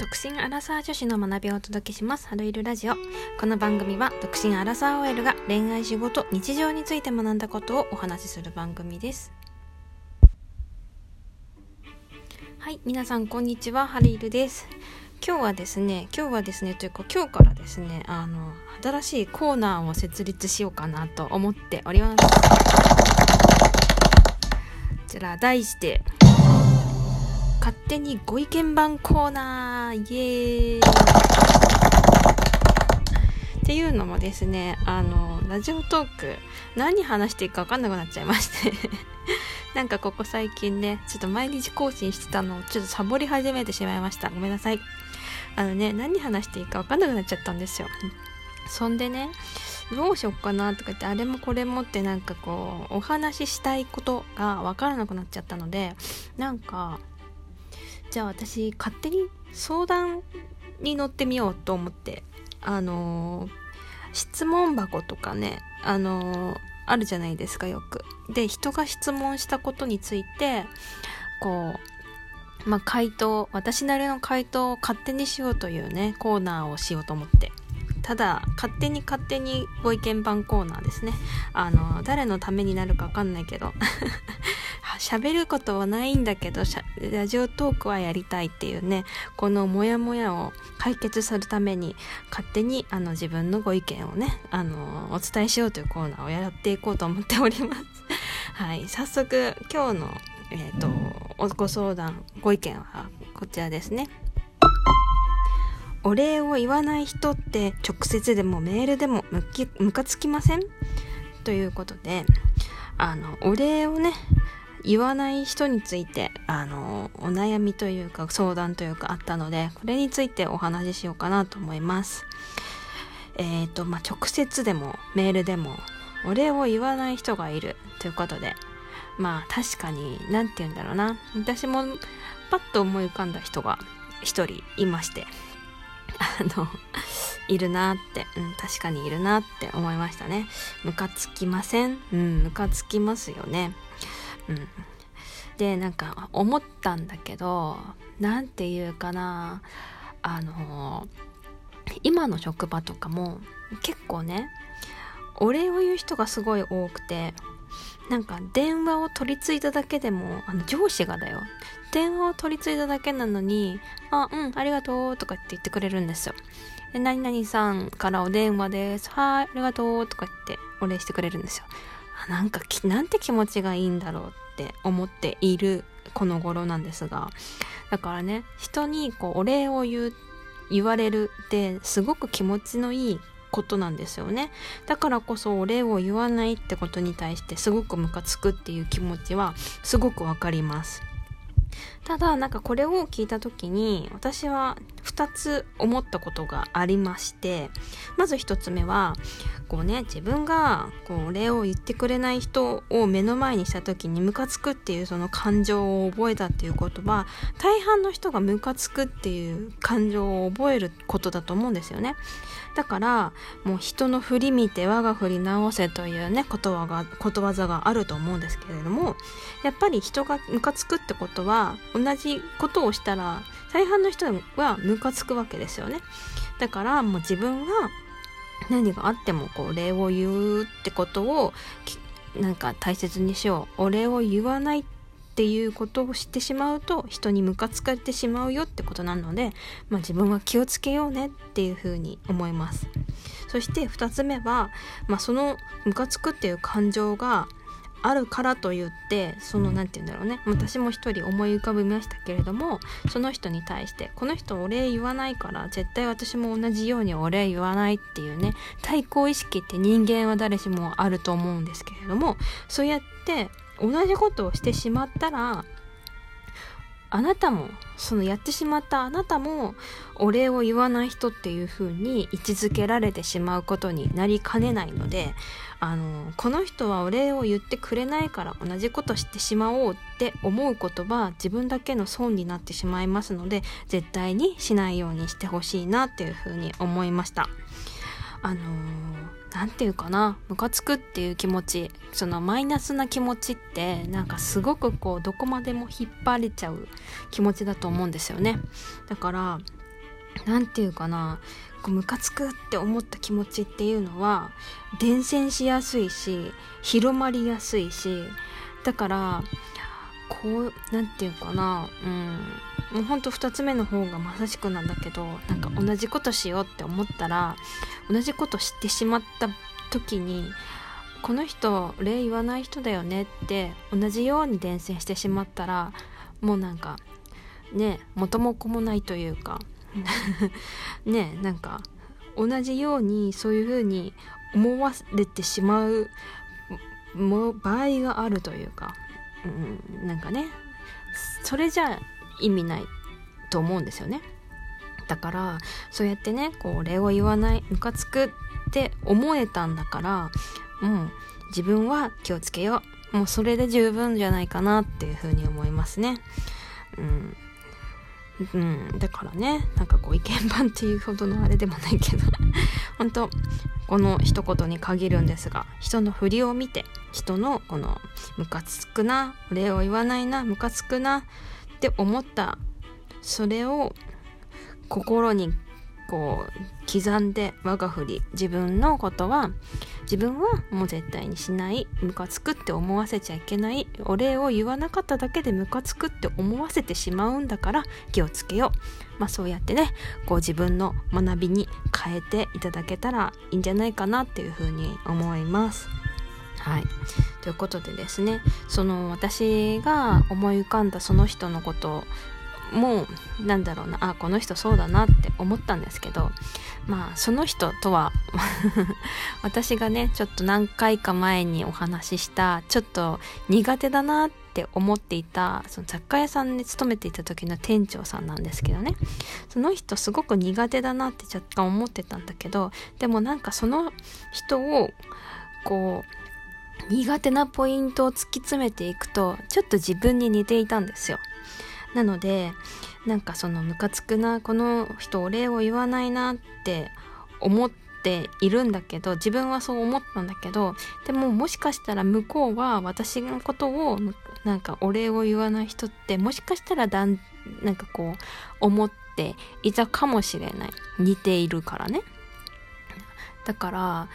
独身アラサー女子の学びをお届けします。ハロイルラジオ。この番組は独身アラサー OL が恋愛仕事日常について学んだことをお話しする番組です。はい皆さんこんにちは。ハリールです。今日はですね今日はですねというか今日からですねあの新しいコーナーを設立しようかなと思っております。こちら題して勝手にご意見番コーナーイエーイ。っていうのもですねあのラジオトーク何話していいか分かんなくなっちゃいまして。なんかここ最近ねちょっと毎日更新してたのをちょっとサボり始めてしまいました。ごめんなさい。あのね何話していいか分かんなくなっちゃったんですよ。そんでねどうしよっかなとか言ってあれもこれもってなんかこうお話ししたいことが分からなくなっちゃったのでなんかじゃあ私勝手に相談に乗ってみようと思ってあのー、質問箱とかねあのー、あるじゃないですかよく。で人が質問したことについてこうまあ回答私なりの回答を勝手にしようというねコーナーをしようと思って。ただ勝手に勝手にご意見番コーナーですね。あの誰のためになるか分かんないけど。喋ることはないんだけどラジオトークはやりたいっていうねこのモヤモヤを解決するために勝手にあの自分のご意見をねあのお伝えしようというコーナーをやっていこうと思っております。はい。早速今日のえ、ー、とご相談ご意見はこちらですね。お礼を言わない人って直接でもメールでもムカつきません？ということであのお礼をね言わない人についてあのお悩みというか相談というかあったのでこれについてお話ししようかなと思います。えっ、ー、とまあ直接でもメールでもお礼を言わない人がいるということでまあ確かに何て言うんだろうな。私もパッと思い浮かんだ人が一人いましてあのいるなって、うん、確かにいるなって思いましたね。ムカつきません？うんムカつきますよね。うん、でなんか思ったんだけど何て言うかなあの今の職場とかも結構ねお礼を言う人がすごい多くてなんか電話を取り継いだだけでもあの上司がだよ電話を取り継いだだけなのに「あうんありがとう」とかって言ってくれるんですよ。で何々さんからお電話です「はいありがとう」とか言ってお礼してくれるんですよ。あなんかなんて気持ちがいいんだろうっって思っているこの頃なんですがだからね人にこうお礼を言う言われるってすごく気持ちのいいことなんですよね。だからこそお礼を言わないってことに対してすごくムカつくっていう気持ちはすごくわかります。ただなんかこれを聞いた時に私は2つ思ったことがありましてまず1つ目はこうね自分がこう礼を言ってくれない人を目の前にした時にムカつくっていうその感情を覚えたっていうことは大半の人がムカつくっていう感情を覚えることだと思うんですよね。だからもう人の振り見て我が振り直せというねことわがことわざがあると思うんですけれどもやっぱり人がムカつくってことは同同じことをしたら大半の人はムカつくわけですよね。だからもう自分は何があってもこう礼を言うってことをなんか大切にしよう。お礼を言わないっていうことをしてしまうと人にムカつかれてしまうよってことなので、まあ、自分は気をつけようねっていうふうに思います。そして2つ目は、まあ、そのムカつくっていう感情があるからと言ってその何て言うんだろうね。私も一人思い浮かびましたけれどもその人に対してこの人お礼言わないから絶対私も同じようにお礼言わないっていうね対抗意識って人間は誰しもあると思うんですけれどもそうやって同じことをしてしまったらあなたもそのやってしまったあなたもお礼を言わない人っていう風に位置づけられてしまうことになりかねないのであのこの人はお礼を言ってくれないから同じことしてしまおうって思うことは自分だけの損になってしまいますので絶対にしないようにしてほしいなっていう風に思いました。あの何て言うかなムカつくっていう気持ちそのマイナスな気持ちってなんかすごくこうどこまでも引っ張れちゃう気持ちだと思うんですよね。だから何て言うかなこうムカつくって思った気持ちっていうのは伝染しやすいし広まりやすいしだからこう何て言うかな。うん。もうほんと2つ目の方がまさしくなんだけどなんか同じことしようって思ったら同じこと知ってしまった時にこの人礼言わない人だよねって同じように伝染してしまったらもうなんかね元も子もないというか ねなんか同じようにそういうふうに思われてしまうも場合があるというか、うん、なんかねそれじゃ意味ないと思うんですよね。だからそうやってねこう礼を言わないムカつくって思えたんだからもう自分は気をつけよう。もうそれで十分じゃないかなっていうふうに思いますね。うん。うん、だからねなんかこう意見番っていうほどのあれでもないけど。本当この一言に限るんですが人の振りを見て人のこのムカつくな礼を言わないなムカつくなって思ったそれを心にこう刻んで我が振り自分のことは自分はもう絶対にしない。ムカつくって思わせちゃいけない。お礼を言わなかっただけでムカつくって思わせてしまうんだから気をつけよう。まあそうやってねこう自分の学びに変えていただけたらいいんじゃないかなっていうふうに思います。はい。ということでですねその私が思い浮かんだその人のこともうなんだろうなあこの人そうだなって思ったんですけどまあその人とは 私がねちょっと何回か前にお話ししたちょっと苦手だなって思っていたその雑貨屋さんに勤めていた時の店長さんなんですけどね。その人すごく苦手だなって若干思ってたんだけどでもなんかその人をこう苦手なポイントを突き詰めていくとちょっと自分に似ていたんですよ。なのでなんかそのムカつくなこの人お礼を言わないなって思っているんだけど自分はそう思ったんだけどでももしかしたら向こうは私のことをなんかお礼を言わない人ってもしかしたらだんなんかこう思っていたかもしれない。似ているからね。だから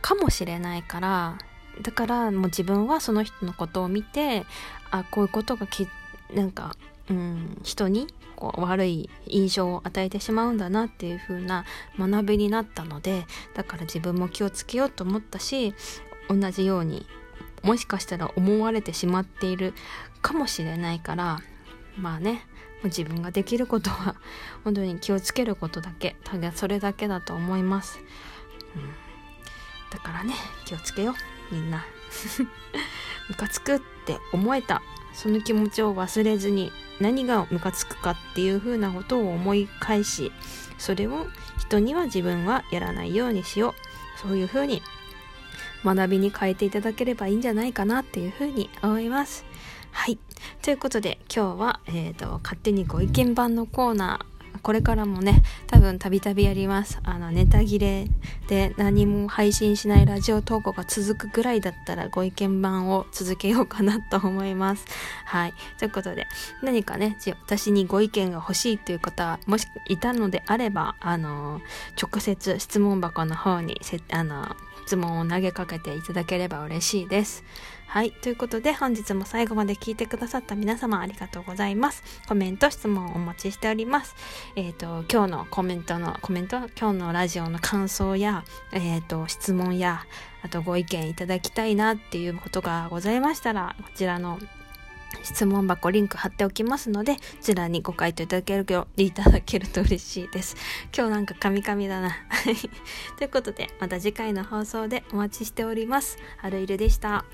かもしれないからだからもう自分はその人のことを見てあこういうことがきなんかうん、人にこう悪い印象を与えてしまうんだなっていう風な学びになったのでだから自分も気をつけようと思ったし同じようにもしかしたら思われてしまっているかもしれないからまあね自分ができることは 本当に気をつけることだけただそれだけだと思います、うん、だからね気をつけようみんな。ムカつくって思えた。その気持ちを忘れずに何がムカつくかっていうふうなことを思い返しそれを人には自分はやらないようにしよう。そういうふうに学びに変えていただければいいんじゃないかなっていうふうに思います。はい。ということで今日は、えーと勝手にご意見番のコーナーこれからもね、多分たびたびやります。あの、ネタ切れで何も配信しないラジオ投稿が続くぐらいだったらご意見番を続けようかなと思います。はい。ということで、何かね、私にご意見が欲しいという方、もしいたのであれば、あの、直接質問箱の方にせ、あの、質問を投げかけていただければ嬉しいです。はい。ということで、本日も最後まで聞いてくださった皆様ありがとうございます。コメント、質問お待ちしております。えっ、ー、と、今日のコメントの、コメント、今日のラジオの感想や、えっ、ー、と、質問や、あとご意見いただきたいなっていうことがございましたら、こちらの質問箱リンク貼っておきますので、こちらにご回答いただけるいただけると嬉しいです。今日なんかカミカミだな。ということで、また次回の放送でお待ちしております。はるいるでした。